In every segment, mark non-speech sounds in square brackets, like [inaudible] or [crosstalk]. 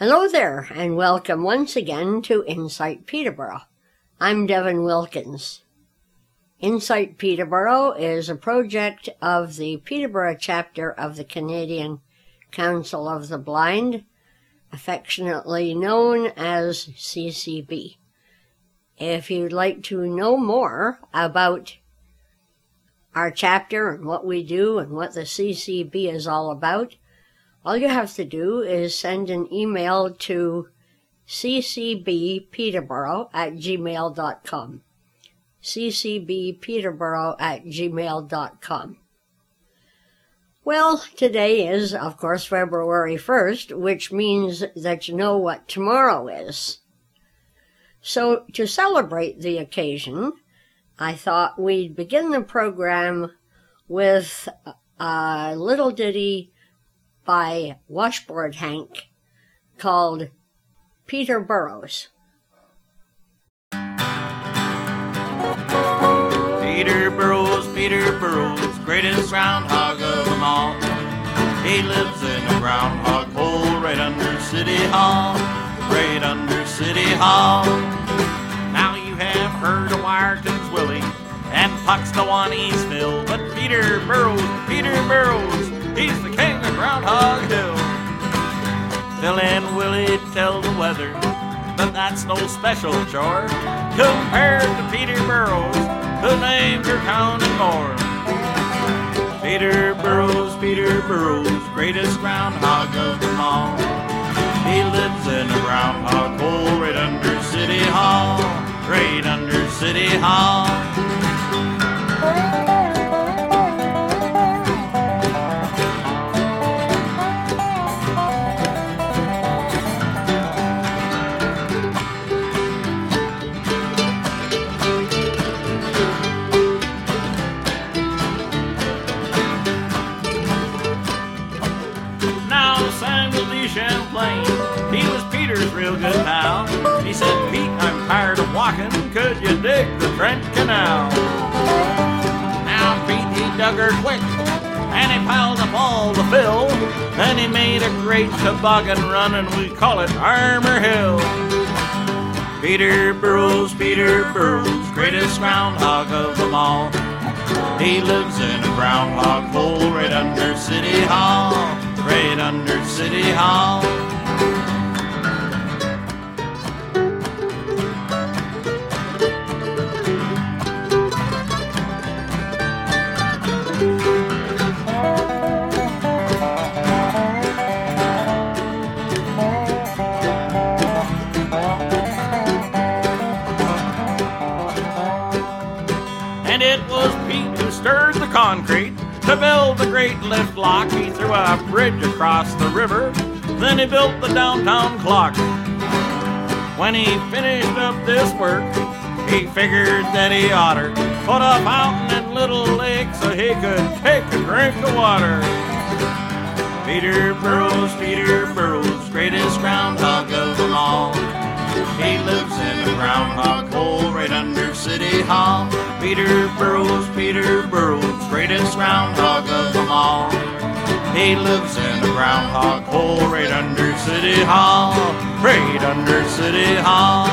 Hello there, and welcome once again to Insight Peterborough. I'm Devin Wilkins. Insight Peterborough is a project of the Peterborough chapter of the Canadian Council of the Blind, affectionately known as CCB. If you'd like to know more about our chapter and what we do and what the CCB is all about, all you have to do is send an email to ccbpeterborough at gmail.com. ccbpeterborough at gmail.com. Well, today is, of course, February 1st, which means that you know what tomorrow is. So, to celebrate the occasion, I thought we'd begin the program with a little ditty by Washboard Hank called Peter Burrows. Peter Burrows, Peter Burrows, greatest groundhog of them all. He lives in a groundhog hole right under City Hall, right under City Hall. Now you have heard of Wiarton Willie and Punxsutawney Phil, but Peter Burrows, Peter Burrows, he's the king Groundhog Hill. Phil and Willie tell the weather, but that's no special chore compared to Peter Burrows, who named your town and more. Peter Burrows, Peter Burrows, greatest groundhog of them all. He lives in a groundhog hole right under City Hall, right under City Hall. A great toboggan run, and we call it Armour Hill. Peter Burrows, Peter Burrows, greatest groundhog of them all. He lives in a groundhog hole right under City Hall, right under City Hall. Concrete to build the great lift lock. He threw a bridge across the river, then he built the downtown clock. When he finished up this work, he figured that he oughter put a fountain in Little Lake so he could take a drink of water. Peter Burrows, Peter Burrows, greatest groundhog of them all. He lives in a groundhog hole right under City Hall. Peter Burrows, Peter Burrows, greatest groundhog of them all. He lives in a groundhog hole right under City Hall, right under City Hall.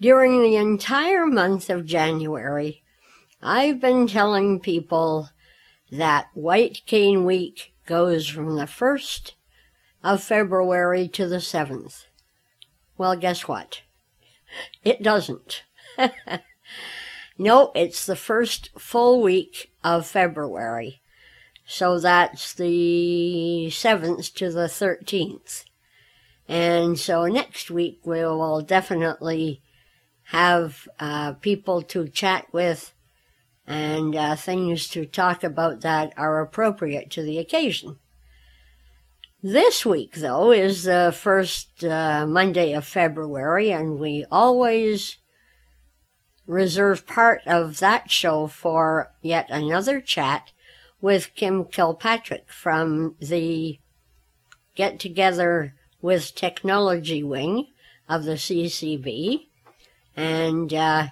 During the entire month of January, I've been telling people that White Cane Week goes from the 1st of February to the 7th. Well, guess what? It doesn't. [laughs] no, it's the first full week of February. So that's the 7th to the 13th. And so next week we will definitely have uh, people to chat with and uh, things to talk about that are appropriate to the occasion. This week, though, is the first uh, Monday of February, and we always reserve part of that show for yet another chat with Kim Kilpatrick from the Get Together with Technology Wing of the CCB. And uh,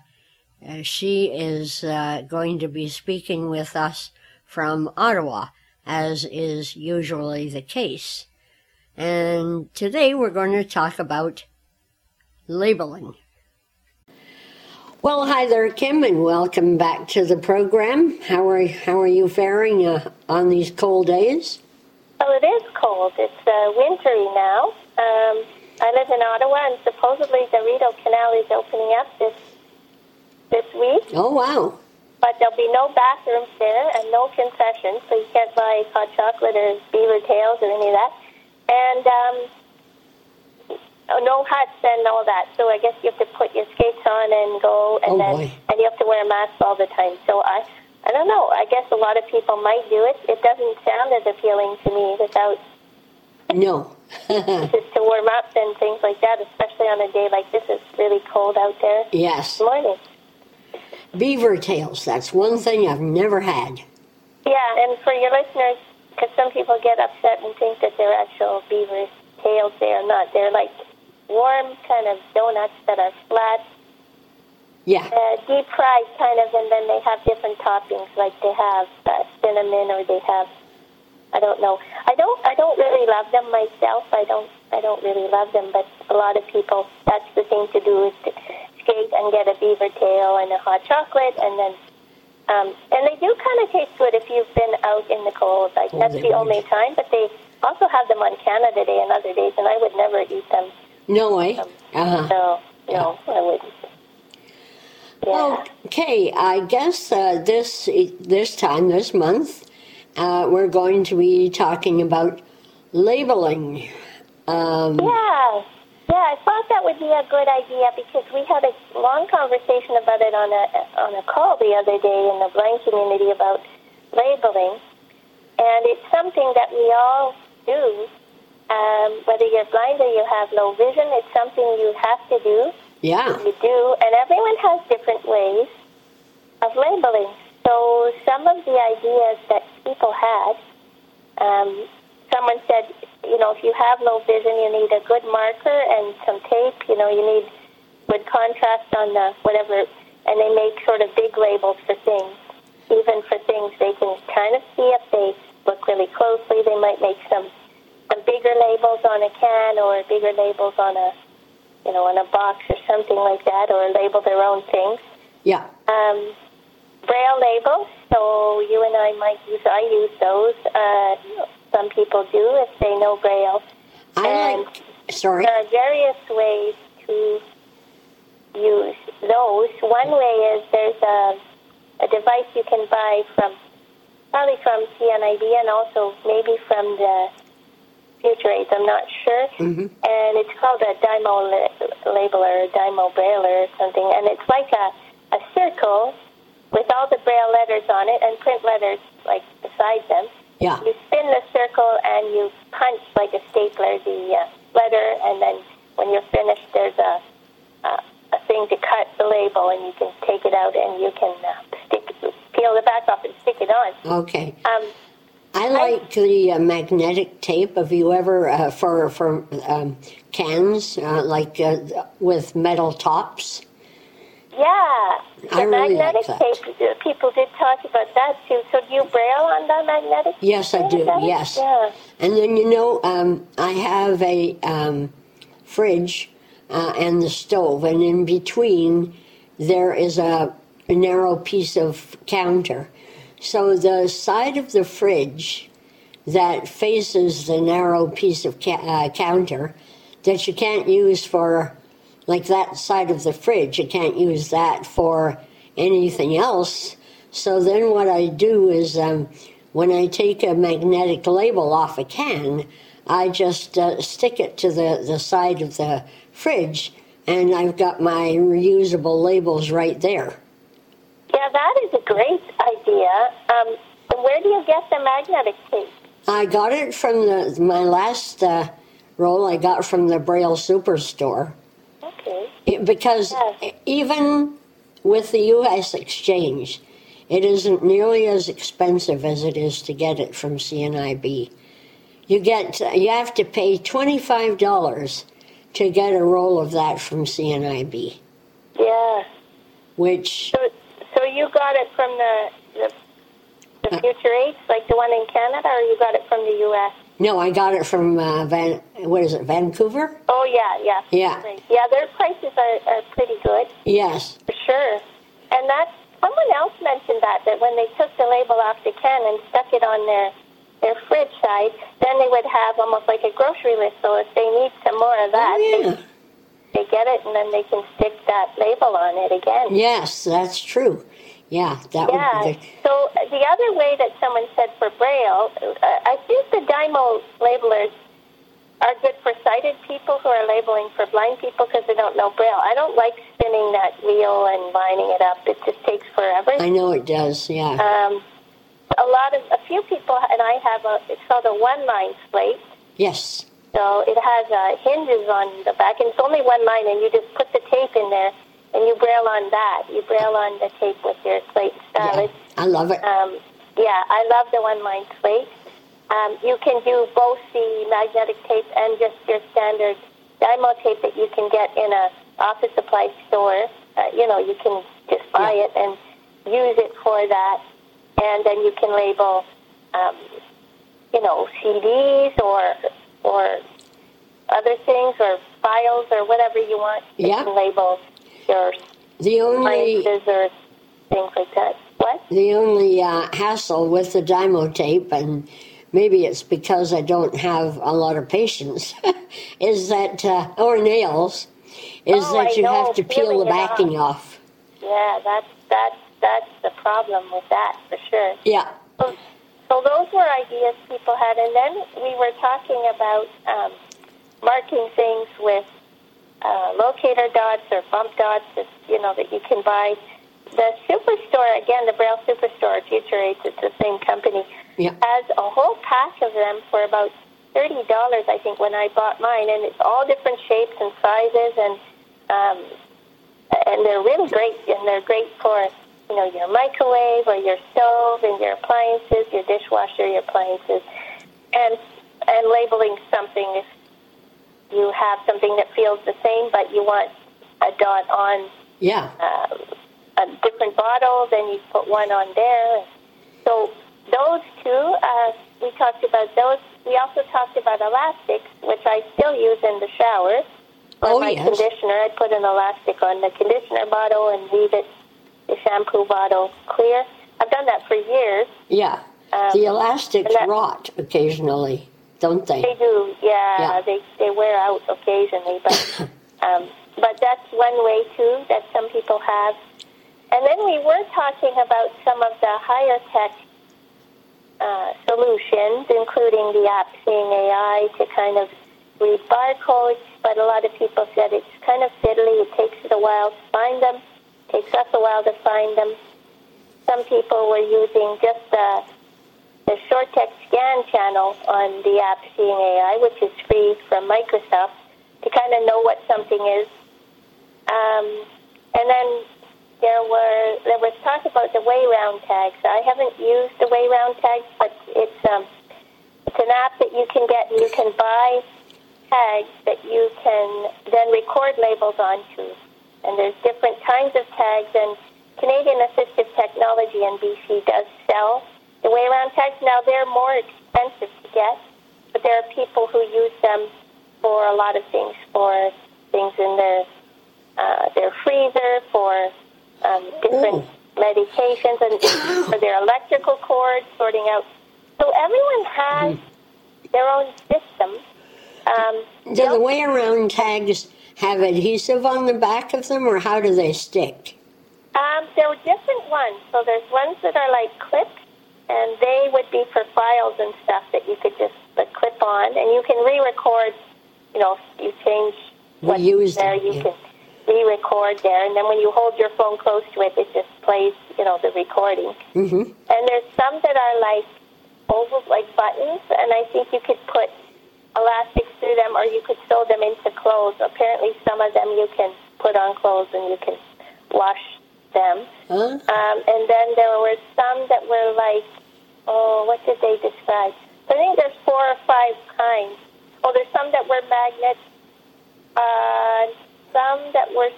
uh, she is uh, going to be speaking with us from Ottawa, as is usually the case. And today we're going to talk about labeling. Well, hi there, Kim, and welcome back to the program. How are how are you faring uh, on these cold days? Well, it is cold. It's uh, wintry now. Um, I live in Ottawa, and supposedly the Rideau Canal is opening up this this week. Oh wow! But there'll be no bathrooms there and no concessions, so you can't buy hot chocolate or beaver tails or any of that. And um, no huts and all that. So I guess you have to put your skates on and go, and Oh, then boy. and you have to wear a mask all the time. So I, I don't know. I guess a lot of people might do it. It doesn't sound as appealing to me without No. [laughs] [laughs] just to warm up and things like that, especially on a day like this. It's really cold out there. yes, morning. Beaver tails. That's one thing I've never had. Yeah, and for your listeners, because some people get upset and think that they're actual beaver tails, they are not. They're like warm kind of donuts that are flat, Yeah. uh, deep fried kind of, and then they have different toppings, like they have uh, cinnamon or they have, I don't know. I don't, I don't really love them myself. I don't, I don't really love them, but a lot of people, that's the thing to do is to skate and get a beaver tail and a hot chocolate, and then um, and they do kind of taste good if you've been out in the cold. Like Oh, that's the only time. But they also have them on Canada Day and other days, and I would never eat them. No way. Uh-huh. No, no, I wouldn't. Yeah. Okay, I guess uh, this this time this month uh, we're going to be talking about labeling. Um, Yeah, yeah. I thought that would be a good idea because we had a long conversation about it on a on a call the other day in the blind community about labeling, and it's something that we all do. Um, whether you're blind or you have low vision, it's something you have to do. yeah, You do, and everyone has different ways of labeling. So some of the ideas that people had, um, someone said, you know, if you have low vision, you need a good marker and some tape. You know, you need good contrast on the whatever, and they make sort of big labels for things. Even for things they can kind of see if they look really closely, they might make some some bigger labels on a can or bigger labels on a you know, on a box or something like that, or label their own things. yeah, Um, braille labels, so you and I might use, I use those. Uh, some people do if they know braille. I And like. Sorry. There are various ways to use those. One way is there's a, a device you can buy from, probably from CNIB and also maybe from the Future Aids, I'm not sure. Mhm. And it's called a Dymo la- labeler, Dymo Brailler or something. And it's like a, a circle with all the braille letters on it and print letters like beside them. Yeah, You spin the circle and you punch like a stapler the uh, letter, and then when you're finished, there's a, a a thing to cut the label, and you can take it out and you can uh, stick peel the back off and stick it on. okay. Um, I like the uh, magnetic tape. Have you ever uh, for for um, cans uh, like uh, with metal tops? Yeah, the I really like magnetic that. tape. People did talk about that too. So do you braille on the magnetic? Yes, I do. Yes. Yeah. And then you know, um, I have a um, fridge uh, and the stove, and in between there is a, a narrow piece of counter. So the side of the fridge that faces the narrow piece of ca- uh, counter that you can't use for, like that side of the fridge, you can't use that for anything else. So then what I do is um, when I take a magnetic label off a can, I just uh, stick it to the, the side of the fridge, and I've got my reusable labels right there. Yeah, that is a great idea. Um, where do you get the magnetic tape? I got it from the my last uh, roll. I got from the Braille Superstore Okay. Because Yes. even with the U.S. exchange, it isn't nearly as expensive as it is to get it from CNIB. You get you have to pay twenty five dollars to get a roll of that from CNIB, Yeah. which So, so you got it from the the, the the Future Aids, like the one in Canada, or you got it from the U.S.? No, I got it from uh, Van. What is it, Vancouver? Oh yeah, yeah. Yeah. Yeah, their prices are, are pretty good Yes. for sure. And that's someone else mentioned that that when they took the label off the can and stuck it on their their fridge side, then they would have almost like a grocery list. So if they need some more of that, Oh, yeah. they, they get it and then they can stick that label on it again. Yes, that's true. Yeah, that Yeah. would be So uh, the other way that someone said for Braille, uh, I think the Dymo labelers are good for sighted people who are labeling for blind people because they don't know Braille. I don't like spinning that wheel and lining it up. It just takes forever. I know it does. Yeah. Um, a lot of a few people, and I have a. It's called a one-line slate. yes. So it has uh, hinges on the back, and it's only one line, and you just put the tape in there, and you braille on that. You braille on the tape with your slate Yeah. stylus. I love it. Um, yeah, I love the one-line slate. Um, you can do both the magnetic tape and just your standard Dymo tape that you can get in a office supply store. Uh, you know, you can just buy Yeah. it and use it for that, and then you can label, um, you know, CDs or or other things or files or whatever you want. You Yeah. can label your The only or things like that. What? the only uh, hassle with the Dymo tape, and maybe it's because I don't have a lot of patience, [laughs] is that uh, or nails, is Oh, that I you know, have to peel the backing off. Yeah, that's that's that's the problem with that for sure. Yeah. So, so those were ideas people had, and then we were talking about um, marking things with uh, locator dots or bump dots, that, you know, that you can buy. The superstore, again, the Braille Superstore, Future Aids, it's the same company, Yeah. has a whole pack of them for about thirty dollars, I think, when I bought mine, and it's all different shapes and sizes, and um, and they're really great, and they're great for you know your microwave or your stove and your appliances, your dishwasher, your appliances, and and labeling something if you have something that feels the same, but you want a dot on Yeah. um, a different bottle, then you put one on there. So those two, uh, we talked about those. We also talked about elastics, which I still use in the shower. Oh, my yes. conditioner, I put an elastic on the conditioner bottle and leave it, the shampoo bottle, clear. I've done that for years. Yeah. Um, the elastics that- rot occasionally, don't they? They do, yeah. Yeah. They they wear out occasionally, but [coughs] um, but that's one way too that some people have. And then we were talking about some of the higher tech uh, solutions, including the app Seeing AI to kind of read barcodes. But a lot of people said it's kind of fiddly. It takes it a while to find them. takes us a while to find them. Some people were using just the the short text scan channel on the app Seeing AI, which is free from Microsoft, to kind of know what something is. Um, and then there were there was talk about the WayAround tags. I haven't used the WayAround tags, but it's um, it's an app that you can get and you can buy tags that you can then record labels onto. And there's different kinds of tags and Canadian Assistive Technology NBC does sell the WayAround tags. Now they're more expensive to get, but there are people who use them for a lot of things, for things in their uh, their freezer, for um, different medications, and [coughs] for their electrical cords, sorting out. So everyone has their own system. Um, Do the WayAround tags have adhesive on the back of them, or how do they stick? Um, there were different ones. So there's ones that are like clips, and they would be for files and stuff that you could just clip on, and you can re-record. You know, you change what's Reuse there, you yeah. can re-record there, and then when you hold your phone close to it, it just plays. You know, the recording. hmm And there's some that are like oval, like buttons, and I think you could put elastics through them, or you could sew them into clothes. Apparently, some of them you can put on clothes and you can wash them. Huh? Um, and then there were some that were like, oh, what did they describe? I think there's four or five kinds. Oh, there's some that were magnets, uh, some that were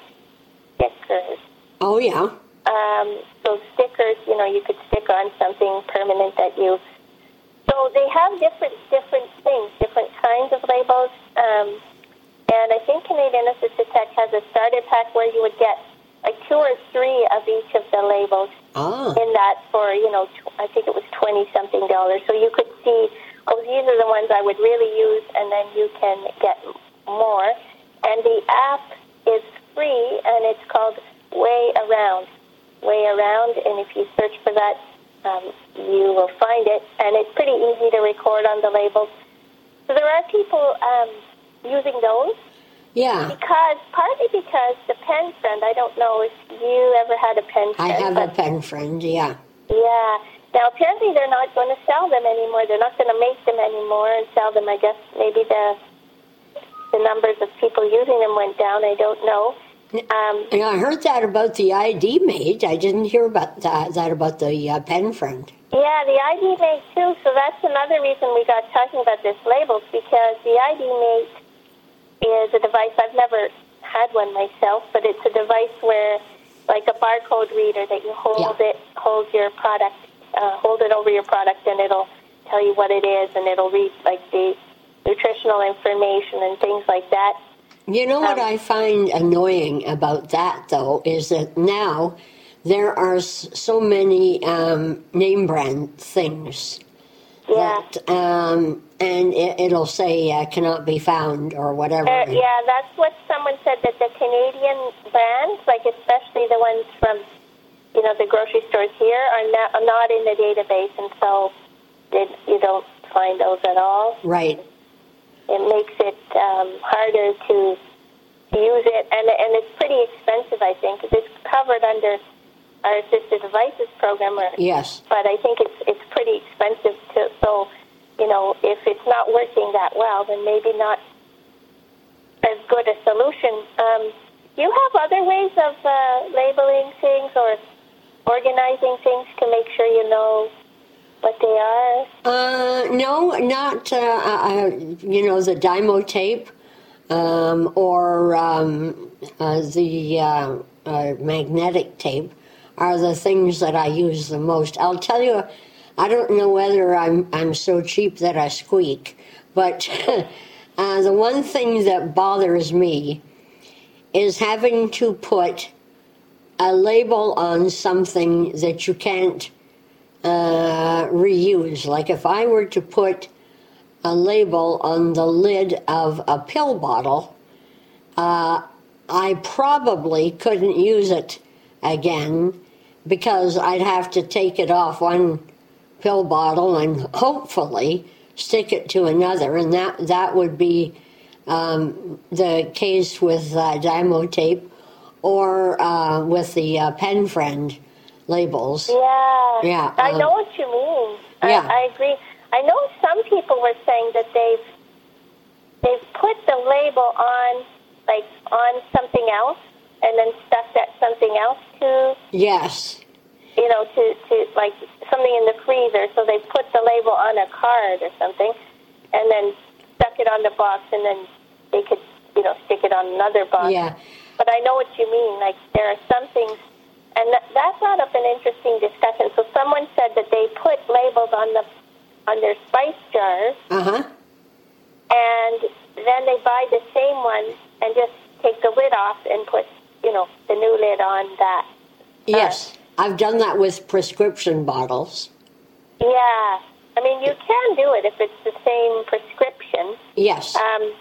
stickers. Oh yeah. Um, so stickers, you know, you could stick on something permanent that you. So they have different different things, different kinds of labels. Um, and I think Canadian Assisted Tech has a starter pack where you would get like two or three of each of the labels Ah, in that for you know tw- I think it was twenty something dollars. So you could see, oh, these are the ones I would really use, and then you can get more. And the app is free, and it's called Way Around. WayAround, and if you search for that, um, you will find it. And it's pretty easy to record on the labels. So there are people um, using those yeah. because partly because the pen friend. I don't know if you ever had a pen friend. I have a pen friend, yeah. yeah. Now apparently they're not going to sell them anymore. They're not going to make them anymore and sell them. I guess maybe the the numbers of people using them went down. I don't know. Um, And I heard that about the ID mate. I didn't hear about that, that about the uh, pen friend. yeah, the ID Mate too. So that's another reason we got talking about this labels because the ID Mate is a device I've never had one myself, but it's a device where, like a barcode reader, that you hold Yeah. it, hold your product, uh, hold it over your product, and it'll tell you what it is, and it'll read like the nutritional information and things like that. You know what Um, I find annoying about that, though, is that now there are so many um, name brand things Yeah. that, um, and it, it'll say uh, cannot be found or whatever. Uh, yeah, that's what someone said that the Canadian brands, like especially the ones from, you know, the grocery stores here, are not, are not in the database, and so it, you don't find those at all. Right. It makes it um, harder to to use it, and and it's pretty expensive. I think it's covered under our assisted devices program, or Yes. but I think it's it's pretty expensive to so you know if it's not working that well then maybe not as good a solution. Um, you have other ways of uh, labeling things or organizing things to make sure you know what they are. Uh, no, not, uh, uh, you know, the Dymo tape um, or um, uh, the uh, uh, magnetic tape are the things that I use the most. I'll tell you, I don't know whether I'm, I'm so cheap that I squeak, but [laughs] uh, the one thing that bothers me is having to put a label on something that you can't uh, reuse. Like if I were to put a label on the lid of a pill bottle, uh, I probably couldn't use it again because I'd have to take it off one pill bottle and hopefully stick it to another, and that that would be um, the case with uh, Dymo tape or uh, with the uh, pen friend labels. Yeah. Yeah, I um, know what you mean. Yeah. I, I agree. I know some people were saying that they've they've put the label on like on something else and then stuck that something else to Yes. you know, to, to like something in the freezer. So they put the label on a card or something and then stuck it on the box and then they could, you know, stick it on another box. Yeah. But I know what you mean. Like there are some things, and that, that brought up an interesting discussion. So someone said that they put labels on the on their spice jars, Uh huh. and then they buy the same one and just take the lid off and put, you know, the new lid on that. Yes. I've done that with prescription bottles. Yeah, I mean you can do it if it's the same prescription. Yes. Um,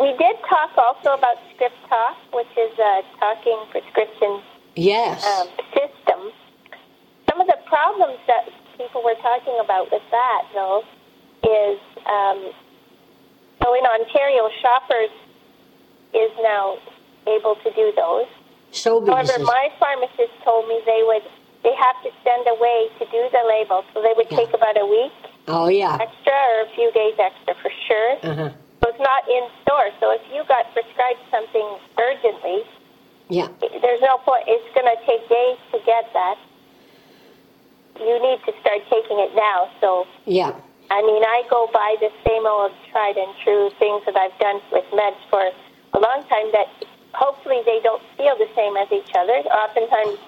we did talk also about Script Talk, which is a talking prescription yes. um, system. Some of the problems that people were talking about with that, though, is um, so in Ontario, shoppers is now able to do those. However, my pharmacist told me they would they have to send away to do the label, so they would Yeah. take about a week oh yeah. extra or a few days extra for sure. Uh huh. So it's not in store. So if you got prescribed something urgently, Yeah. there's no point. It's going to take days to get that. You need to start taking it now. So, Yeah. I mean, I go by the same old tried and true things that I've done with meds for a long time that hopefully they don't feel the same as each other. Oftentimes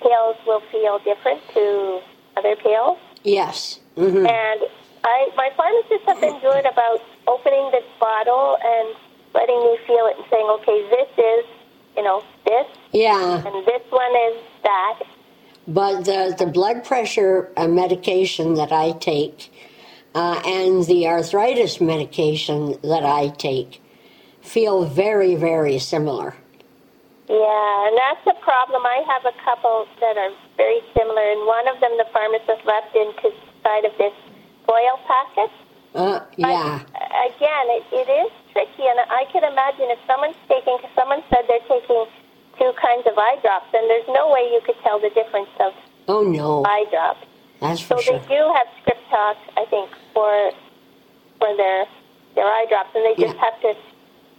pails will feel different to other pails. Yes. hmm And I, my pharmacists have been good about opening this bottle and letting me feel it and saying, okay, this is, you know, this, Yeah. and this one is that. But the, the blood pressure uh, medication that I take uh, and the arthritis medication that I take feel very, very similar. Yeah, and that's the problem. I have a couple that are very similar, and one of them the pharmacist left inside of this foil packet. Uh, yeah. But, again, it, it is tricky, and I can imagine if someone's taking, because someone said they're taking two kinds of eye drops, and there's no way you could tell the difference of Oh, no. eye drops. That's So sure. they do have ScriptTalk, I think, for for their their eye drops, and they just Yeah. have to.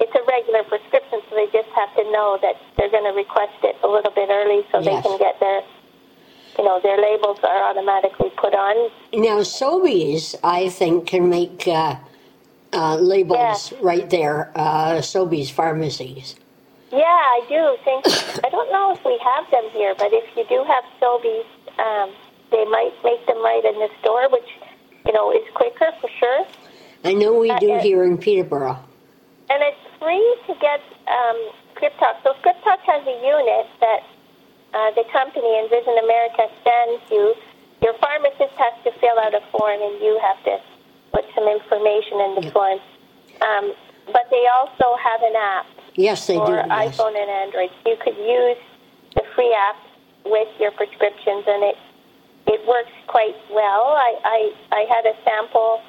It's a regular prescription, so they just have to know that they're going to request it a little bit early, so they can get their, you know, their labels are automatically put on. Now, Sobeys, I think, can make uh, uh, labels right there, uh, Sobeys pharmacies. Yeah, I do. I don't know if we have them here, but if you do have Sobeys, um, they might make them right in the store, which you know is quicker for sure. I know we do Uh, uh, here in Peterborough. And it's free to get um, ScriptTalk. So ScriptTalk has a unit that uh, the company Envision America sends you. Your pharmacist has to fill out a form, and you have to put some information in the form. Um, but they also have an app Yes, they for do. Yes. iPhone and Android. You could use the free app with your prescriptions, and it it works quite well. I, I, I had a sample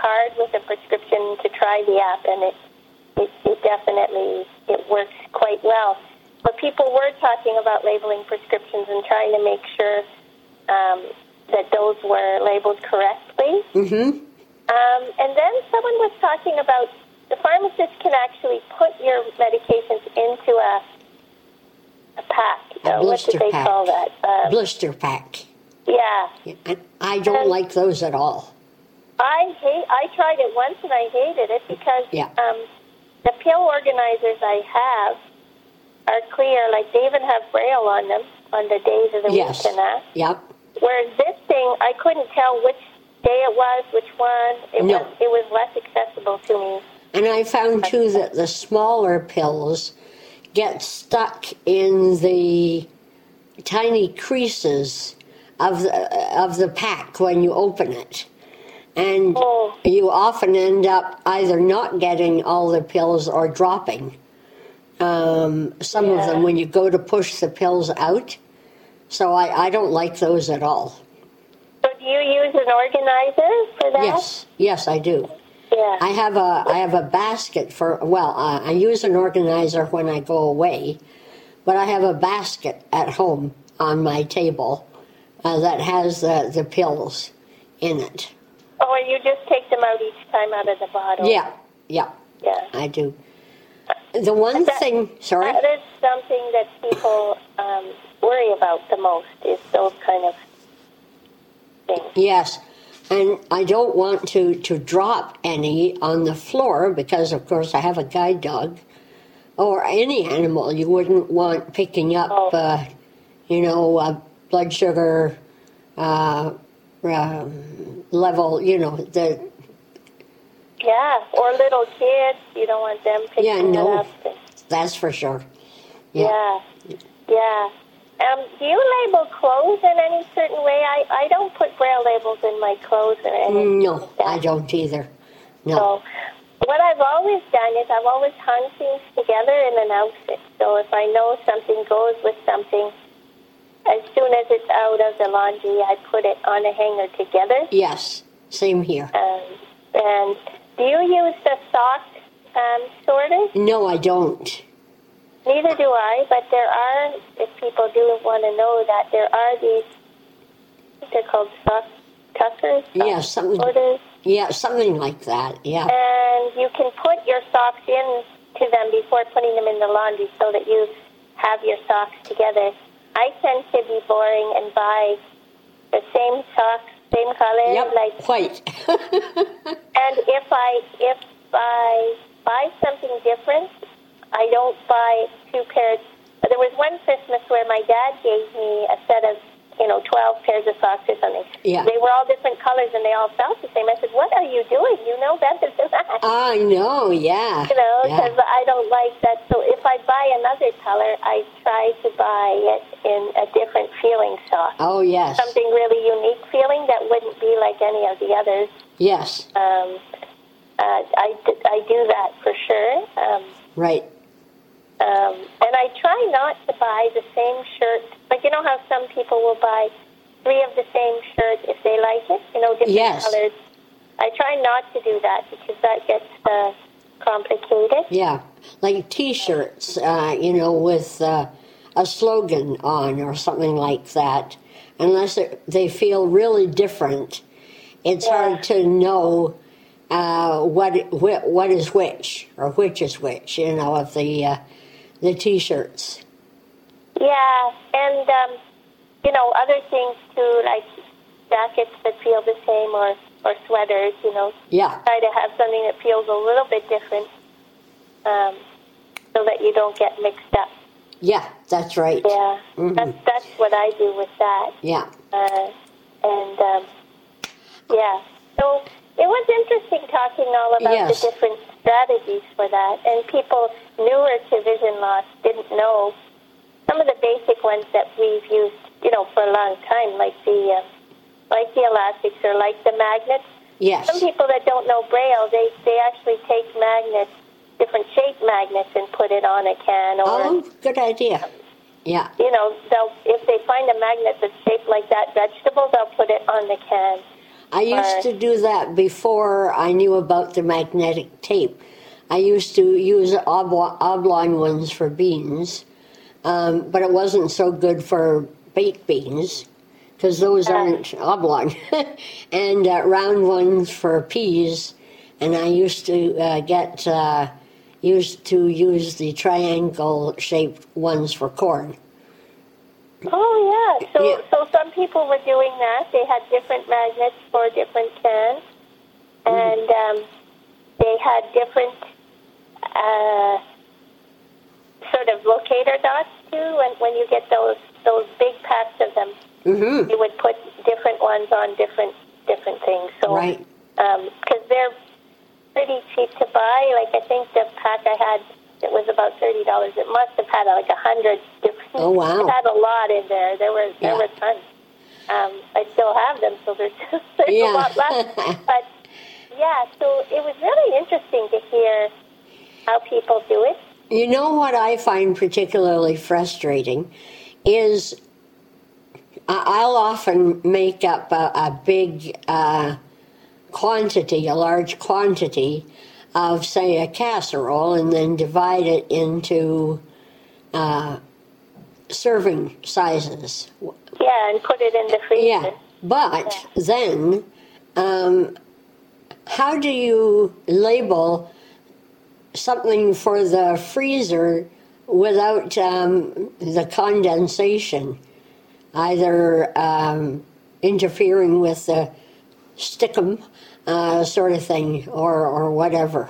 card with a prescription to try the app, and it, it, it definitely it works quite well. But people were talking about labeling prescriptions and trying to make sure um, that those were labeled correctly. Mm-hmm. Um, and then someone was talking about the pharmacist can actually put your medications into a a pack. A Uh, what did they pack. call that? Uh, Blister pack. yeah, I, I don't Um, like those at all. I hate. I tried it once and I hated it because Yeah. um, the pill organizers I have are clear. Like they even have braille on them on the days of the Yes. week and that. Yep. Whereas this thing, I couldn't tell which day it was, which one. It No. was. It was less accessible to me. And I found too that the smaller pills get stuck in the tiny creases of the, of the pack when you open it. And Oh. you often end up either not getting all the pills or dropping um, some of them when you go to push the pills out. So I, I don't like those at all. So do you use an organizer for that? Yes, yes, I do. Yeah. I have a I have a basket for well uh, I use an organizer when I go away, but I have a basket at home on my table uh, that has the the pills in it. Oh, and you just take them out each time out of the bottle. Yeah, yeah, Yeah. I do. The one That- thing, sorry, That is something that people um, worry about the most is those kind of things. yes, and I don't want to to drop any on the floor because of course I have a guide dog, or any animal you wouldn't want picking up, Oh. uh, you know, uh, blood sugar uh, um, level. You know, the Yeah, or little kids, you don't want them picking Yeah, it no. up. that's for sure. Yeah, yeah. Um, do you label clothes in any certain way? I, I don't put braille labels in my clothes or anything. No, like. I don't either. No. So, what I've always done is I've always hung things together in an outfit. So if I know something goes with something, as soon as it's out of the laundry, I put it on a hanger together. Yes, same here. Um, and do you use the sock um, sorters? No, I don't. Neither do I, but there are, if people do want to know that, there are these, they're called sock tuckers, sock Yeah, something. sorters. Yeah, something like that. Yeah. and you can put your socks in to them before putting them in the laundry so that you have your socks together. I tend to be boring and buy the same socks, same color, Yep. like White. [laughs] and if I if I buy something different, I don't buy two pairs but there was one Christmas where my dad gave me a set of you know, 12 pairs of socks or something. Yeah. They were all different colors and they all felt the same. I said, what are you doing? You know better than that. [laughs] I know, yeah. You know, yeah. because I don't like that. So if I buy another color, I try to buy it in a different feeling sock. Oh, yes. Something really unique feeling that wouldn't be like any of the others. Yes, Um, uh, I, I do that for sure. Um, right. Um, and I try not to buy the same shirt. Like, you know how some people will buy three of the same shirt if they like it, you know, different Yes. colors. I try not to do that because that gets uh, complicated. Yeah, like T-shirts, uh, you know, with uh, a slogan on or something like that. Unless it, they feel really different, it's Yeah. hard to know uh, what wh- what is which or which is which. You know, of the uh, the T-shirts. Yeah, and um, you know other things too, like jackets that feel the same or or sweaters. You know, Yeah, try to have something that feels a little bit different, um, so that you don't get mixed up. yeah, that's right. Yeah, Mhm. that's that's what I do with that. Yeah, Uh, and um, yeah, so it was interesting talking all about Yes. the different strategies for that. And people newer to vision loss didn't know some of the basic ones that we've used, you know, for a long time, like the uh, like the elastics or like the magnets. yes, Some people that don't know Braille, they they actually take magnets, different shaped magnets, and put it on a can or Oh, good idea. Yeah, you know, they'll if they find a magnet that's shaped like that vegetable, they'll put it on the can. I used to do that before I knew about the magnetic tape. I used to use oblo- oblong ones for beans, um, but it wasn't so good for baked beans because those aren't oblong, [laughs] and uh, round ones for peas. And I used to uh, get uh, used to use the triangle shaped ones for corn. Oh yeah. So Yeah. so some people were doing that. They had different magnets for different cans, and um, they had different uh, sort of locator dots too. And when you get those those big packs of them, hmm you would put different ones on different different things. So Right. because they're pretty cheap to buy. Like I think the pack I had it was about thirty dollars. It must have had like a hundred different. Oh, wow. It had a lot in there. There were there Yeah. were tons. Um, I still have them, so there's [laughs] there's Yeah. a lot left. [laughs] but yeah, so it was really interesting to hear how people do it. You know what I find particularly frustrating is I- I'll often make up a, a big uh, quantity, a large quantity of, say, a casserole and then divide it into uh, serving sizes. Yeah, and put it in the freezer. Yeah, but then um, how do you label something for the freezer without um, the condensation either um, interfering with the stickum uh, sort of thing or, or whatever?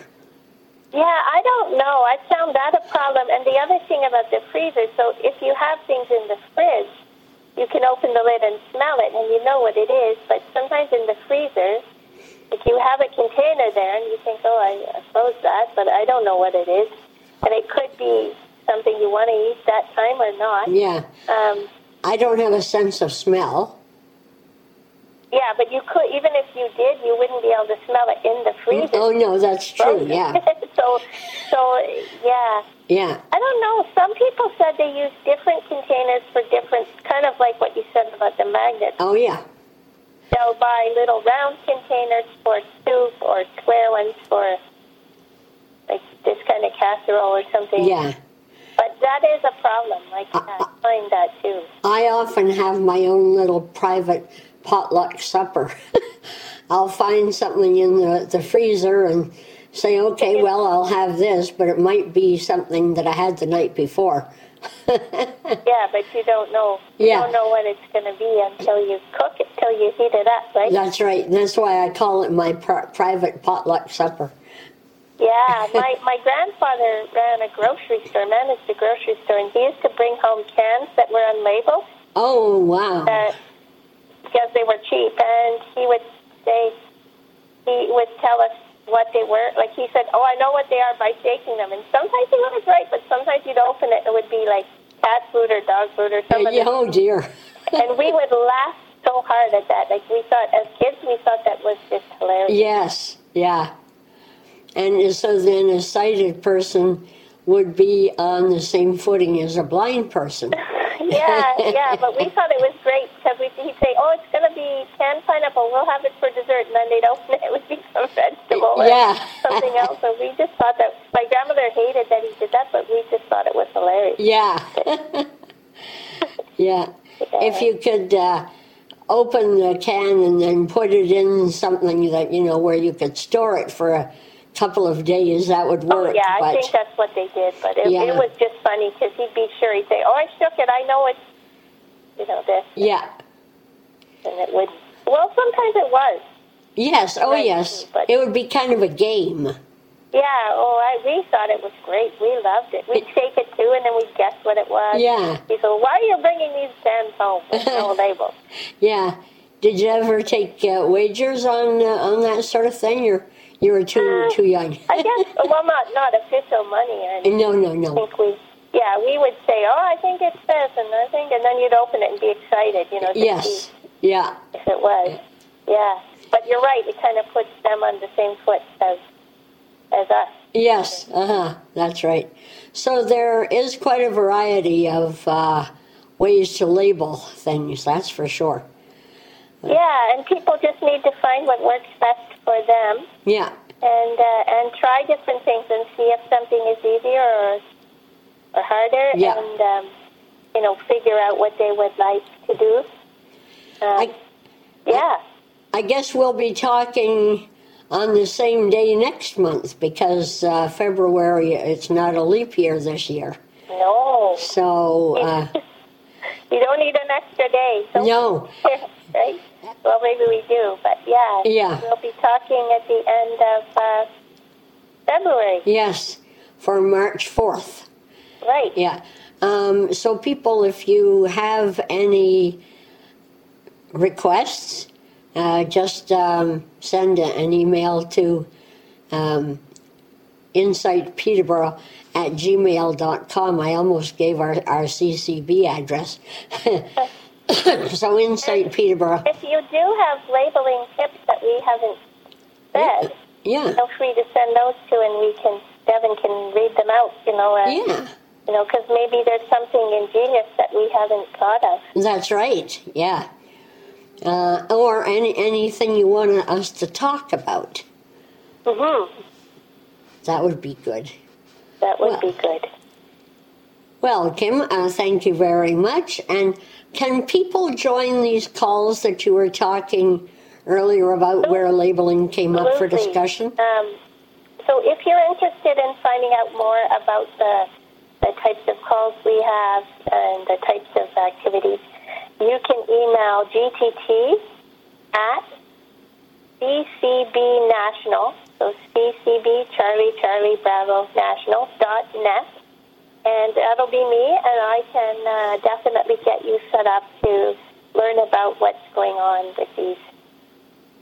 Yeah, I don't know. I found that a problem. And the other thing about the freezer, so if you have things in the fridge, you can open the lid and smell it and you know what it is. But sometimes in the freezer, if you have a container there and you think, oh, I, I suppose that, but I don't know what it is. And it could be something you want to eat that time or not. Yeah, Um, I don't have a sense of smell. Yeah, but you could, even if you did, you wouldn't be able to smell it in the mm, freezer. Oh, no, that's true, yeah, [laughs] so, so, yeah. yeah. I don't know. Some people said they use different containers for different, kind of like what you said about the magnets. Oh, yeah, They'll buy little round containers for soup or square ones for like this kind of casserole or something. yeah. But that is a problem. Like I can't find that too. I often have my own little private potluck supper. [laughs] I'll find something in the, the freezer and say, okay, well, I'll have this, but it might be something that I had the night before. [laughs] Yeah, but you don't know. You Yeah. don't know what it's going to be until you cook it, till you heat it up, right? That's right. That's why I call it my pri- private potluck supper. Yeah, [laughs] my, my grandfather ran a grocery store, managed a grocery store, and he used to bring home cans that were unlabeled Oh, wow. uh, because they were cheap. And he would say, he would tell us what they were. Like he said, oh, I know what they are by shaking them. And sometimes he was right, but sometimes you'd open it and it would be like cat food or dog food or something. Yeah, oh, dear. [laughs] and we would laugh so hard at that. Like we thought, as kids, we thought that was just hilarious. Yes, yeah. And so then a sighted person would be on the same footing as a blind person. [laughs] yeah, [laughs] yeah, but we thought it was great because we, he'd say, "Oh, it's going to be canned pineapple. We'll have it for dessert," and then they'd open it, it would be some vegetable or Yeah. something else. So we just thought that my grandmother hated that he did that, but we just thought it was hilarious. Yeah. [laughs] yeah. If you could uh, open the can and then put it in something that, you know, where you could store it for a couple of days, that would work. Oh work. yeah, I think that's what they did. But it, Yeah. it was just funny because he'd be sure he'd say, "Oh, I shook it. I know it's you know this," yeah. and it would. Well, sometimes it was. Yes, oh Right, yes. but- It would be kind of a game. Yeah. Oh, I we thought it was great. We loved it. We'd shake it too, and then we'd guess what it was. Yeah. He said, "Why are you bringing these cans home with no [laughs] label?" Yeah. Did you ever take uh, wagers on uh, on that sort of thing? Or you were too Uh, too young? I guess. [laughs] well, not not official money anything. no, no, I think we. Yeah, we would say, "Oh, I think it's this," and I think, and then you'd open it and be excited, you know, Yes. Yeah. if it was. Yeah, but you're right. It kind of puts them on the same foot as as us. Yes, uh huh, that's right. So there is quite a variety of uh, ways to label things, that's for sure. Yeah, and people just need to find what works best for them, Yeah, and uh, and try different things and see if something is easier or or harder, Yeah. and um, you know, figure out what they would like to do. Um, I, yeah. I guess we'll be talking on the same day next month because uh, February, it's not a leap year this year. No, So, uh, [laughs] you don't need an extra day. So no, [laughs] right? Well, maybe we do, but yeah. Yeah. We'll be talking at the end of uh, February. yes, for March 4th. Right. Yeah. Um, so, people, if you have any requests, uh, just um, send an email to um, insightpeterborough at gmail.com. I almost gave our, our CCB address. [laughs] [coughs] so, Insight Peterborough. If you do have labeling tips that we haven't said, Yeah. feel free to send those to, and we can Devin can read them out. You know, uh, Yeah. you know, because maybe there's something ingenious that we haven't thought of. That's right. Yeah. Uh, or any anything you want us to talk about. Mm-hmm. That would be good. That would Well. be good. Well, Kim, uh, thank you very much. And can people join these calls that you were talking earlier about where labeling came up for discussion? Um, so if you're interested in finding out more about the, the types of calls we have and the types of activities, you can email GTT at CCB National, so CCB Charlie Charlie Bravo National dot net, and that'll be me, and I can uh, definitely get you set up to learn about what's going on with these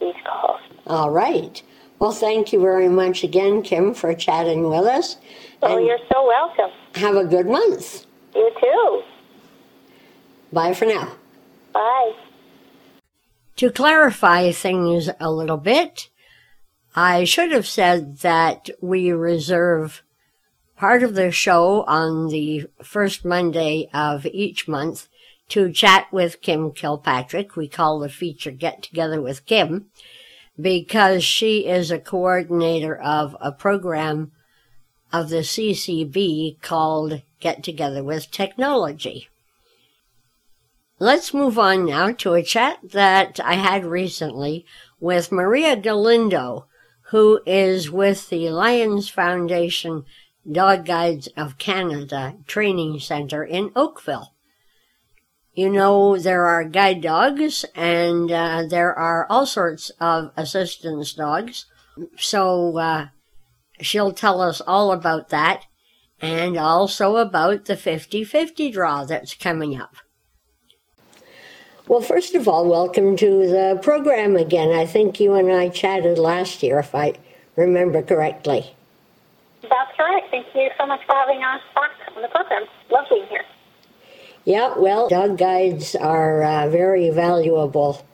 these calls. All right. Well, thank you very much again, Kim, for chatting with us. Oh, you're so welcome. have a good month. You too. Bye for now. Bye. To clarify things a little bit, I should have said that we reserve part of the show on the first Monday of each month to chat with Kim Kilpatrick. We call the feature Get Together with Kim because she is a coordinator of a program of the CCB called Get Together with Technology. Let's move on now to a chat that I had recently with Maria Galindo, who is with the Lions Foundation Dog Guides of Canada Training Center in Oakville. You know, there are guide dogs and uh, there are all sorts of assistance dogs. So, uh, she'll tell us all about that and also about the 50 50 draw that's coming up. Well, first of all, welcome to the program again. I think you and I chatted last year, if I remember correctly. That's correct. Thank you so much for having us back on the program. Love being here. Yeah, well, dog guides are uh, very valuable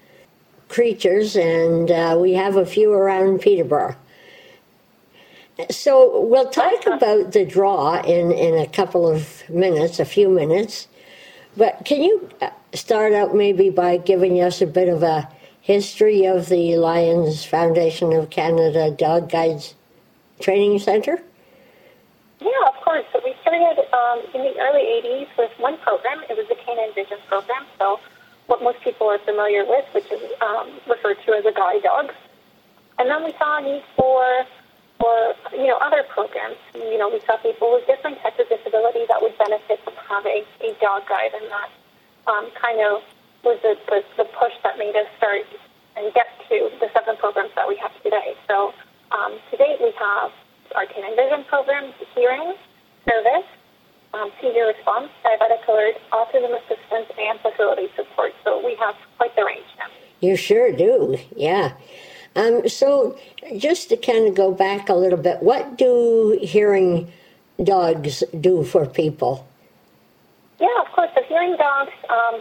creatures, and uh, we have a few around Peterborough. So we'll talk about the draw in, in a couple of minutes, a few minutes. But can you uh, start out maybe by giving us a bit of a history of the Lions Foundation of Canada Dog Guides Training Center? Yeah, of course. So we started um, in the early 80s with one program. It was the Canine Vision program. So what most people are familiar with, which is um, referred to as a guide dog. And then we saw a need for for you know other programs. You know, we saw people with different types of disability that would benefit from having a dog guide, and that um, kind of was the, the, the push that made us start and get to the seven programs that we have today. So um, to date, we have our canine vision program, hearing, service, um, senior response, diabetic alert, autism assistance, and facility support. So we have quite the range now. You sure do, yeah. Um, so, just to kind of go back a little bit, what do hearing dogs do for people? Yeah, of course. The hearing dogs um,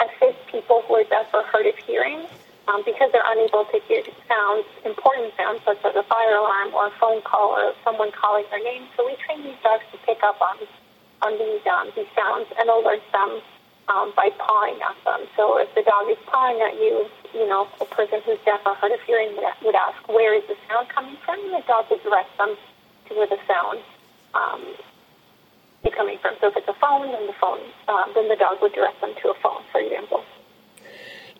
assist people who are deaf or hard of hearing um, because they're unable to hear sounds, important sounds such as a fire alarm or a phone call or someone calling their name. So we train these dogs to pick up on on these um, these sounds and alert them um, by pawing at them. So if the dog is pawing at you, you know, a person who's deaf or hard of hearing would ask, where is the sound coming from? And the dog would direct them to where the sound um, is coming from. So if it's a phone, then the phone, um, then the dog would direct them to a phone, for example.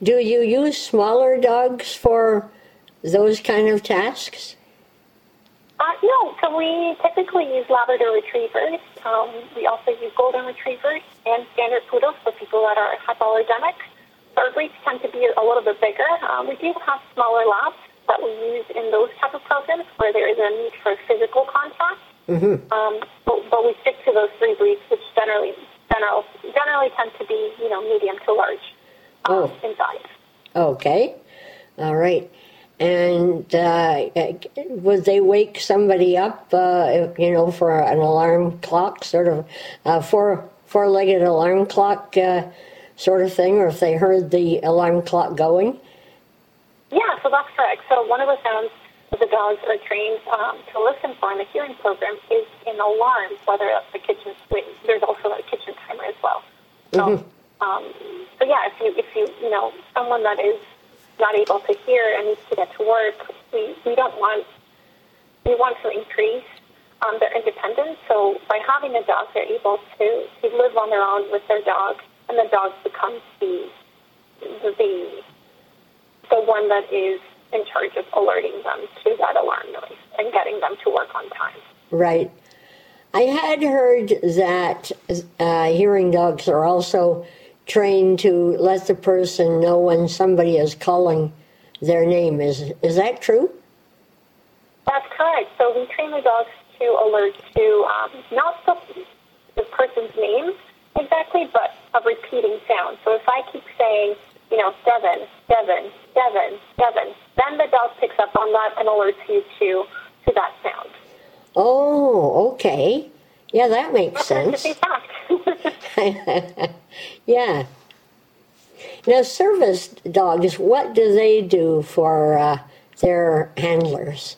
Do you use smaller dogs for those kind of tasks? Uh, no, so we typically use Labrador retrievers. Um, we also use golden retrievers and standard poodles for people that are hypoallergenic. Our breeds tend to be a little bit bigger. Um, we do have smaller labs that we use in those type of programs where there is a need for physical contact. Mm-hmm. Um, but, but, we stick to those three breeds, which generally general, generally tend to be you know medium to large oh. in size. Okay, all right. And uh, would they wake somebody up, uh, you know, for an alarm clock, sort of a four four legged alarm clock uh, sort of thing, or if they heard the alarm clock going? Yeah, so that's correct. So one of the sounds that the dogs are trained um, to listen for in the hearing program is an alarm, whether that's the kitchen. There's also a kitchen timer as well. So, mm-hmm. um, so yeah, if you if you you know someone that is not able to hear and needs to get to work, we, we don't want, we want to increase um, their independence. So by having a dog, they're able to, to live on their own with their dog, and the dog becomes the, the, the one that is in charge of alerting them to that alarm noise and getting them to work on time. Right. I had heard that uh, hearing dogs are also trained to let the person know when somebody is calling their name. Is is that true? That's correct. So we train the dogs to alert to um, not the, the person's name exactly, but a repeating sound. So if I keep saying, you know, Devin, Devin, Devin, Devin, then the dog picks up on that and alerts you to to that sound. Oh, okay. Yeah, that makes sense. [laughs] yeah. Now, service dogs, what do they do for uh, their handlers?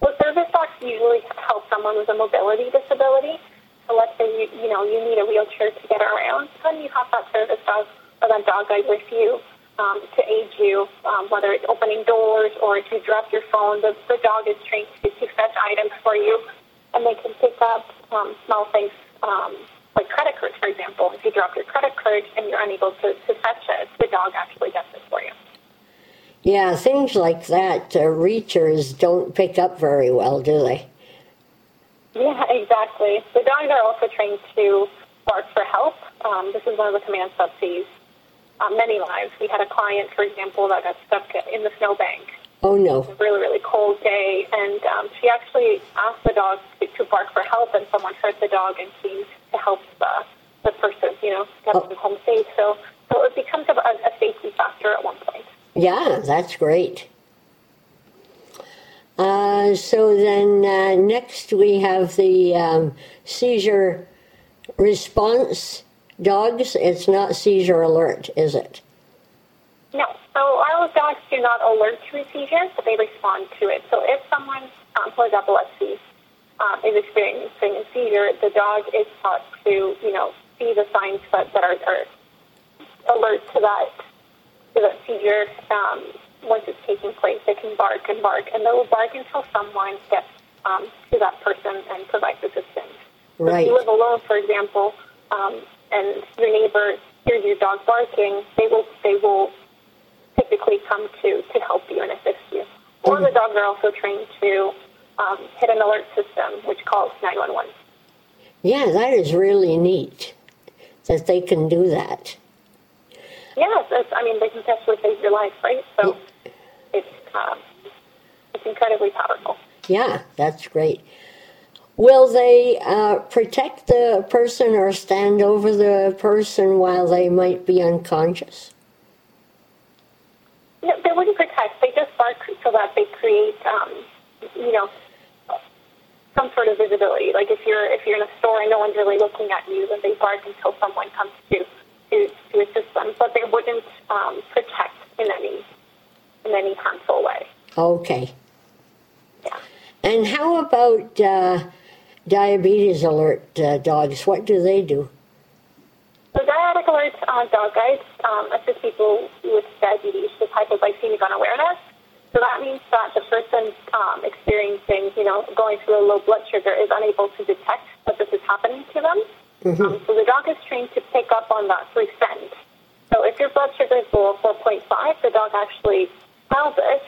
Well, service dogs usually help someone with a mobility disability. So let's say you, you know you need a wheelchair to get around, then you have that service dog or that dog guide with you um, to aid you, um, whether it's opening doors or if you drop your phone. The, the dog is trained to, to fetch items for you, and they can pick up um, small things um, like credit cards, for example. If you drop your credit card and you're unable to, to fetch it, the dog actually gets it for you. Yeah, things like that, uh, reachers don't pick up very well, do they? Yeah, exactly. The dogs are also trained to bark for help. Um, this is one of the commands that saves uh, many lives. We had a client, for example, that got stuck in the snowbank Oh no. It was a really, really cold day, and um, she actually asked the dog to, to bark for help, and someone hurt the dog and came to help the, the person, you know, get Oh. them home safe. So, so it becomes a, a safety factor at one point. Yeah, that's great. Uh, so then uh, next we have the um, seizure response dogs. It's not seizure alert, is it? No. So our dogs do not alert to a seizure, but they respond to it. So if someone um, who has epilepsy um, is experiencing a seizure, the dog is taught to, you know, see the signs that, that are, are alert to that to that seizure. Um, once it's taking place, they can bark and bark, and they will bark until someone gets um, to that person and provides assistance. So Right. if you live alone, for example, um, and your neighbor hears your dog barking, they will they will typically come to to help you and assist you. Or the dogs are also trained to um, hit an alert system, which calls 911. Yeah, that is really neat that they can do that. Yes, I mean they can potentially save your life, right? So it's um, it's incredibly powerful. Yeah, that's great. Will they uh, protect the person or stand over the person while they might be unconscious? No, they wouldn't protect. They just bark so that they create, um, you know, some sort of visibility. Like if you're if you're in a store and no one's really looking at you, then they bark until someone comes to to, to assist them. But they wouldn't um, protect in any in any harmful way. Okay. Yeah. And how about uh, diabetes alert uh, dogs? What do they do? So diabetic alert uh, dog guides um, assist people with diabetes with hypoglycemic unawareness. So that means that the person um, experiencing, you know, going through a low blood sugar is unable to detect that this is happening to them. Um, so the dog is trained to pick up on that through scent. So if your blood sugar is below 4.5, the dog actually smells it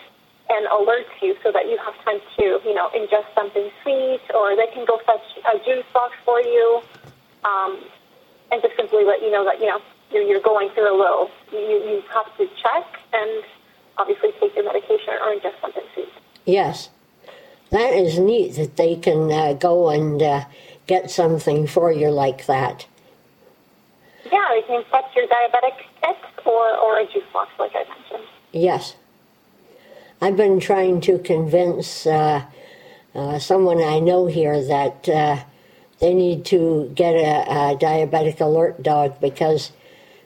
and alerts you so that you have time to, you know, ingest something sweet, or they can go fetch a juice box for you. Um, and just simply let you know that you know you're, you're going through a low. You you have to check and obviously take your medication or ingest something sweet. Yes. That is neat that they can uh, go and uh, get something for you like that. Yeah, they can fetch your diabetic kit or or a juice box, like I mentioned. Yes. I've been trying to convince uh, uh, someone I know here that uh, they need to get a, a diabetic alert dog because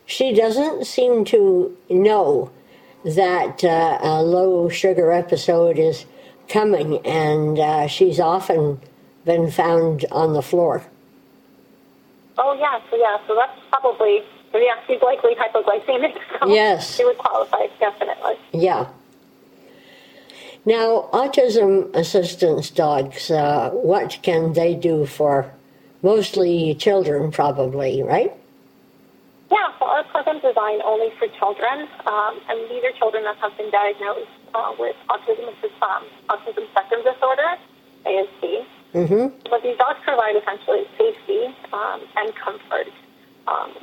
she doesn't seem to know that uh, a low sugar episode is coming, and uh, she's often been found on the floor. Oh yeah, so yeah, so that's probably so yeah, she's likely hypoglycemic. [laughs] So Yes. she would qualify definitely. Yeah. Now, autism assistance dogs, uh, what can they do for mostly children, probably, right? Yeah, so our program's designed only for children, um, and these are children that have been diagnosed uh, with autism, um, autism spectrum disorder, ASD. Mm-hmm. But these dogs provide essentially safety um, and comfort. Um,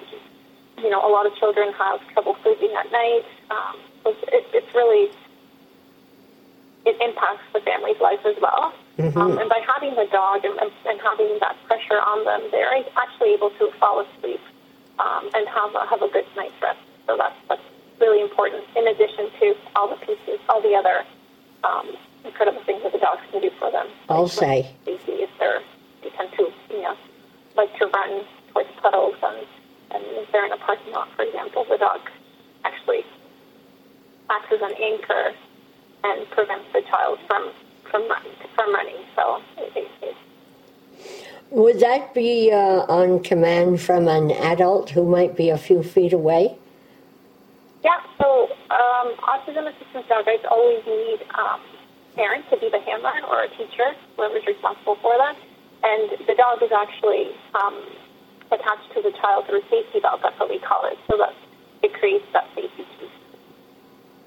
you know, a lot of children have trouble sleeping at night. Um, so it, it's really it impacts the family's life as well. Um, and by having the dog and, and, and having that pressure on them, they're actually able to fall asleep um, and have a, have a good night's rest. So that's that's really important. In addition to all the pieces, all the other um, incredible things that the dogs can do for them. I'll Like, say. safety if they're they tend to you know like to run towards puddles and and if they're in a parking lot, for example, the dog actually acts as an anchor and prevents the child from from run, from running. So it, it, it, Would that be uh, on command from an adult who might be a few feet away? yeah. So um, autism assistance dog guides always need um, parents to be the handler or a teacher, whoever's responsible for that, and the dog is actually um, attached to the child through a safety belt. That's what we call it. So that it creates that safety piece.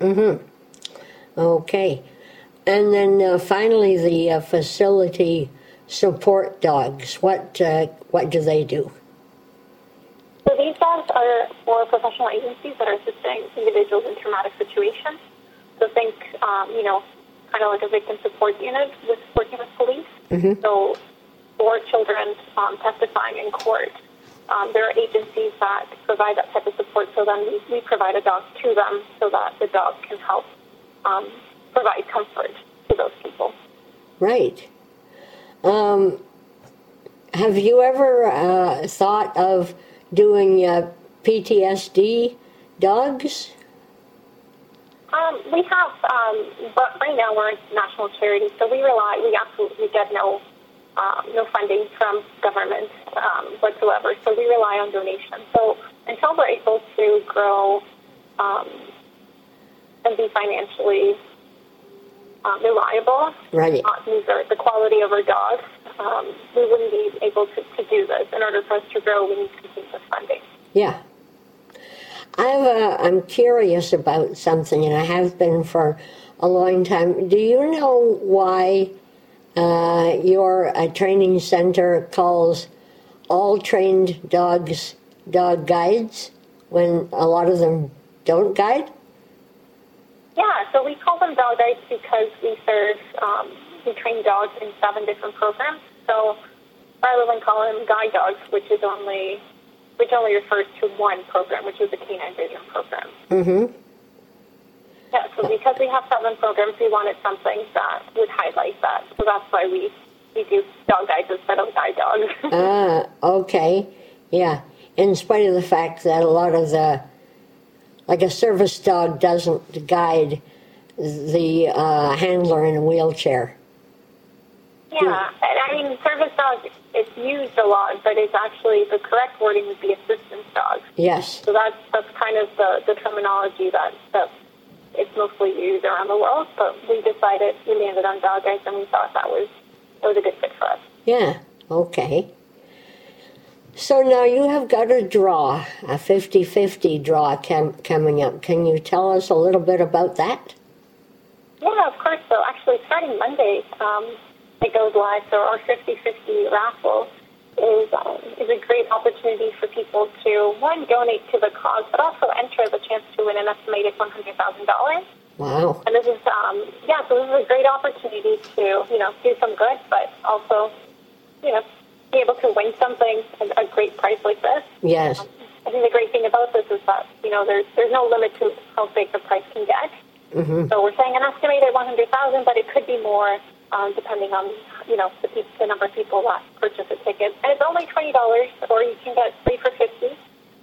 Mm-hmm. Okay. And then uh, finally, the uh, facility support dogs. What uh, what do they do? So these dogs are for professional agencies that are assisting individuals in traumatic situations. So think, um, you know, kind of like a victim support unit with working with police. Mhm. So for children um, testifying in court, um, there are agencies that provide that type of support. So then we, we provide a dog to them so that the dog can help um, provide comfort to those people. Right. Um, have you ever uh, thought of doing uh, PTSD dogs? Um, we have, um, but right now we're a national charity, so we rely, we absolutely get no, um, no funding from government um, whatsoever. So we rely on donations. So until we're able to grow um, and be financially um, reliable, Right. not lose our, the quality of our dogs, um, we wouldn't be able to, to do this. In order for us to grow, we need to keep the funding. Yeah. I've, uh, I'm curious about something, and I have been for a long time. Do you know why uh, your uh, training center calls all trained dogs dog guides when a lot of them don't guide? Yeah, so we call them dog guides because we serve, um, we train dogs in seven different programs. So rather than call them guide dogs, which is only, which only refers to one program, which is the canine vision program. Mm-hmm. Yeah, so because we have seven programs, we wanted something that would highlight that. So that's why we, we do dog guides instead of guide dogs. [laughs] Ah, okay. Yeah. In spite of the fact that a lot of the, like a service dog doesn't guide the uh, handler in a wheelchair. yeah, and I mean, service dog, it's used a lot, but it's actually, the correct wording would be assistance dog. Yes. So that's that's kind of the, the terminology that, that it's mostly used around the world. But we decided we landed on dog guides, and we thought that was that was a good fit for us. Yeah. Okay. So now you have got a draw, a 50 50 draw com- coming up. Can you tell us a little bit about that? Yeah, of course. So actually, starting Monday, um, it goes live. So our 50-50 raffle is um, is a great opportunity for people to one donate to the cause, but also enter the chance to win an estimated one hundred thousand dollars. Wow. And this is um, yeah, so this is a great opportunity to you know do some good, but also you know be able to win something a, a great prize like this. Yes. I think the great thing about this is that you know there's there's no limit to how big the price can get. Mm-hmm. So we're saying an estimated 100,000, but it could be more um, depending on you know the, peop the number of people that purchase a ticket. And it's only twenty dollars, or you can get three for 50.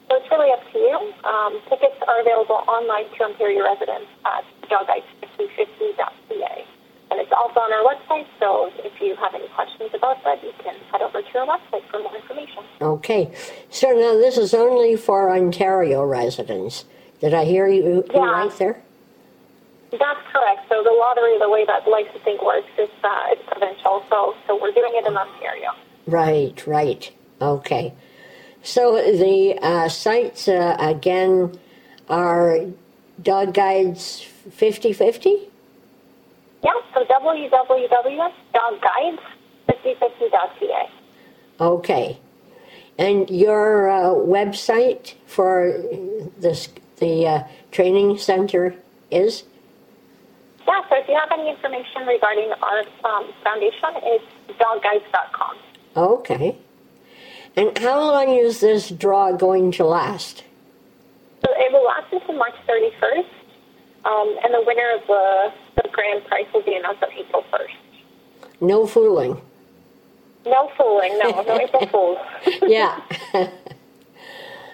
So it's really up to you. Um, tickets are available online to Ontario residents at dogguides5050.ca. And it's also on our website, so if you have any questions about that, you can head over to our website for more information. Okay. So now this is only for Ontario residents. Did I hear you, Yeah. right there? That's correct. So the lottery, the way that licensing works is uh, it's provincial, so so we're doing it in Ontario. Right, right. Okay. So the uh, sites uh, again are dog guides 50 50? Yeah, so www.dogguides5050.ca. Okay. And your uh, website for this the uh, training center is? Yeah, so if you have any information regarding our um, foundation, it's dogguides.com. Okay. And how long is this draw going to last? So it will last until March 31st, um, and the winner of the, the grand prize will be announced on April 1st. No fooling. No fooling, no, no April [laughs] Fools. Yeah.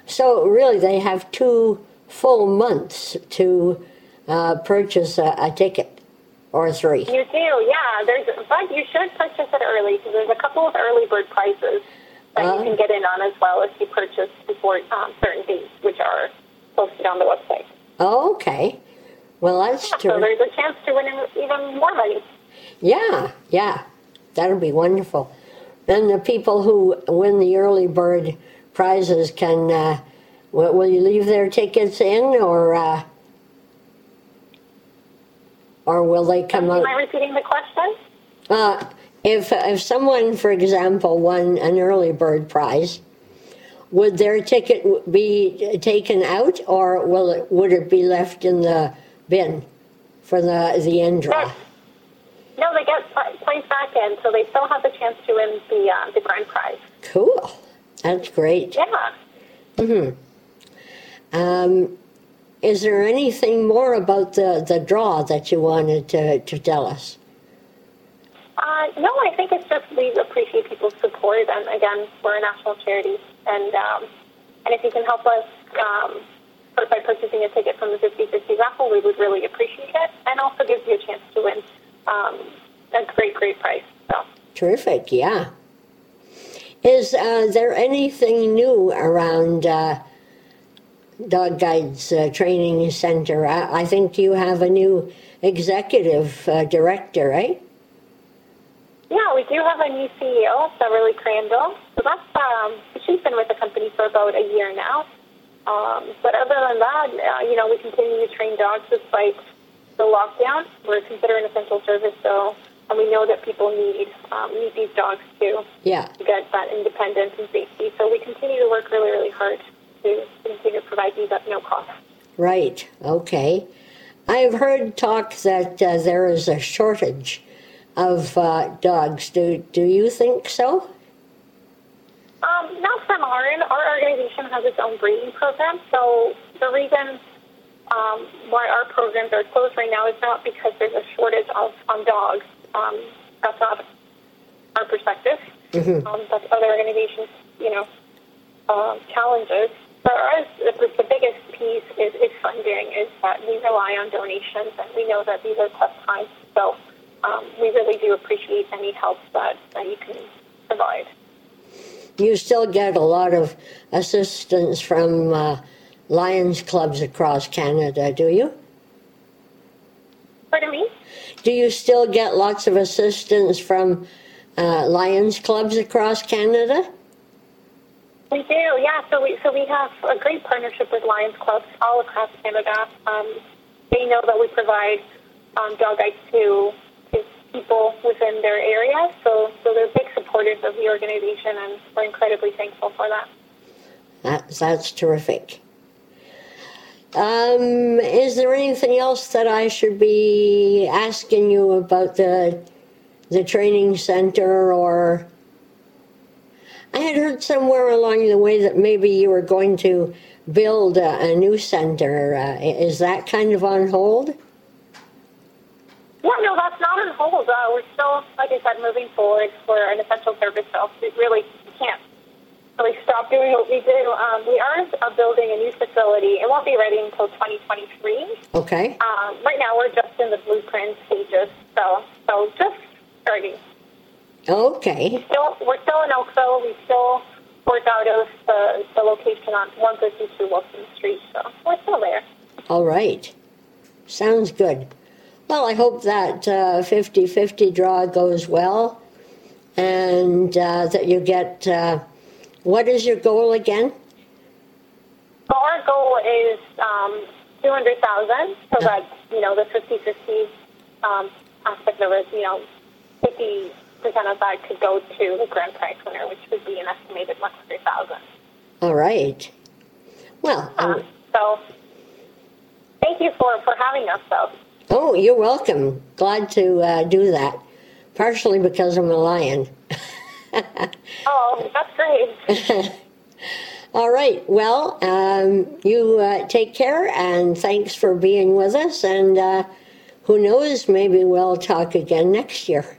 so really, they have two full months to uh, purchase a, a ticket or three. You do, yeah. There's, but you should purchase it early because there's a couple of early bird prices that Oh. you can get in on as well if you purchase before um, certain dates, which are posted on the website. Okay. Well, that's So true. there's a chance to win even more money. Yeah, yeah. That'll be wonderful. Then the people who win the early bird prizes can. Uh, will, will you leave their tickets in, or uh, or will they come Am? I repeating the question? Uh, if if someone, for example, won an early bird prize, would their ticket be taken out, or will it would it be left in the bin for the the end draw. No, they get placed back in, so they still have the chance to win the uh, the grand prize. Cool. That's great. Yeah. Um, is there anything more about the, the draw that you wanted to, to tell us? Uh, no, I think it's just we appreciate people's support, and again, we're a national charity, and um, and if you can help us um, by purchasing a ticket from the 50-50 raffle, we would really appreciate it, and also gives you a chance to win um, a great, great prize. So. Terrific, yeah. Is uh, there anything new around uh, Dog Guides uh, Training Center? I, I think you have a new executive uh, director, right? Yeah, we do have a new CEO, Beverly Crandall. So that's um, she's been with the company for about a year now. Um, but other than that, uh, you know, we continue to train dogs despite the lockdown. We're considered an essential service, so and we know that people need um, need these dogs too Yeah. to get that independence and safety. So we continue to work really, really hard to continue to provide these at no cost. Right, okay. I've heard talk that uh, there is a shortage of uh, dogs. Do, do you think so? Um, not from our end. Our organization has its own breeding program. So the reason um, why our programs are closed right now is not because there's a shortage of on dogs. Um, that's not our perspective. Um, that's other organizations, you know, um, challenges. For us, the, the biggest piece is, is funding. Is that we rely on donations, and we know that these are tough times. So um, we really do appreciate any help that, that you can provide. You still get a lot of assistance from uh, Lions clubs across Canada, do you? Pardon me? Do you still get lots of assistance from uh, Lions clubs across Canada? We do, yeah. So we so we have a great partnership with Lions clubs all across Canada. Um, they know that we provide um, dog guides to to people within their area, so so they're big supporters of the organization, and we're incredibly thankful for that. That, that's terrific. Um, is there anything else that I should be asking you about the the training center or I had heard somewhere along the way that maybe you were going to build a, a new center. Uh, is that kind of on hold? Yeah, no, that's not on hold. Uh, we're still, like I said, moving forward. We're an essential service, so we really can't really stop doing what we do. Um, we are uh, building a new facility. It won't be ready until 2023. Okay. Um, right now, we're just in the blueprint stages, so so just starting. Okay. Still, we're still in Oakville. We still work out of the, the location on 152 Wilson Street, so we're still there. All right. Sounds good. Well, I hope that 50 50 draw goes well and uh, that you get. Uh, what is your goal again? Our goal is um, 200,000, so that you know the 50-50 um, aspect of it, you know, 50 percent of that could go to the grand prize winner, which would be an estimated 100,000. All right. Well, Uh, um, so thank you for for having us, though. Oh, you're welcome. Glad to uh, do that. Partially because I'm a lion. Oh, that's great. [laughs] All right. Well, um, you uh, take care and thanks for being with us. And uh, who knows, maybe we'll talk again next year.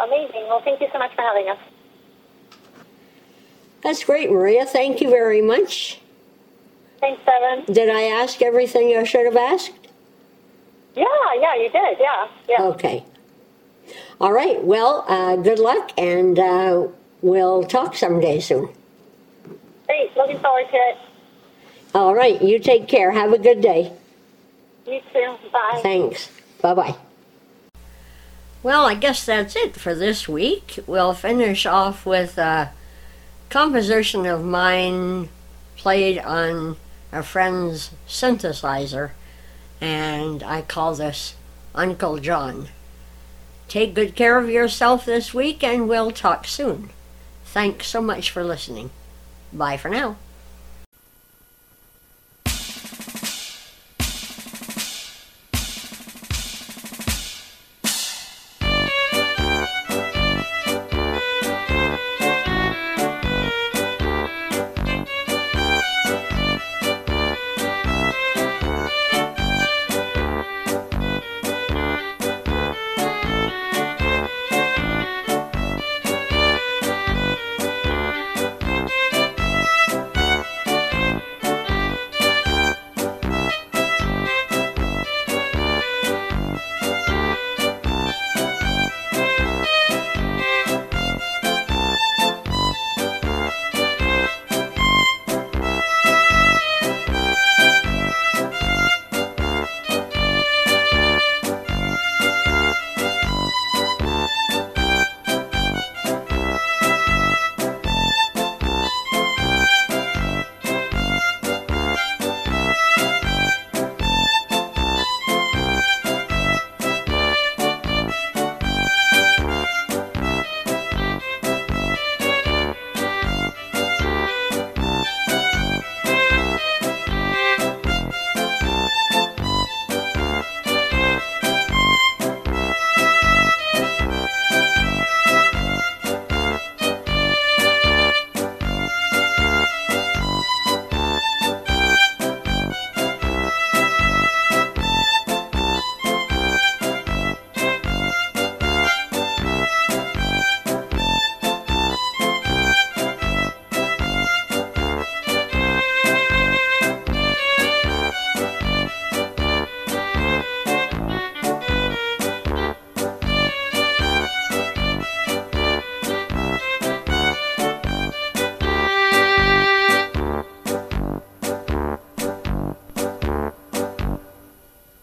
Amazing. Well, thank you so much for having us. That's great, Maria. Thank you very much. Thanks, Evan. Did I ask everything I should have asked? Yeah, yeah, you did. Yeah, yeah. Okay. All right. Well, uh, good luck, and uh, we'll talk someday soon. Great. Looking forward to it. All right. You take care. Have a good day. You too. Bye. Thanks. Bye bye. Well, I guess that's it for this week. We'll finish off with a composition of mine played on a friend's synthesizer, and I call this Uncle John. Take good care of yourself this week, and we'll talk soon. Thanks so much for listening. Bye for now.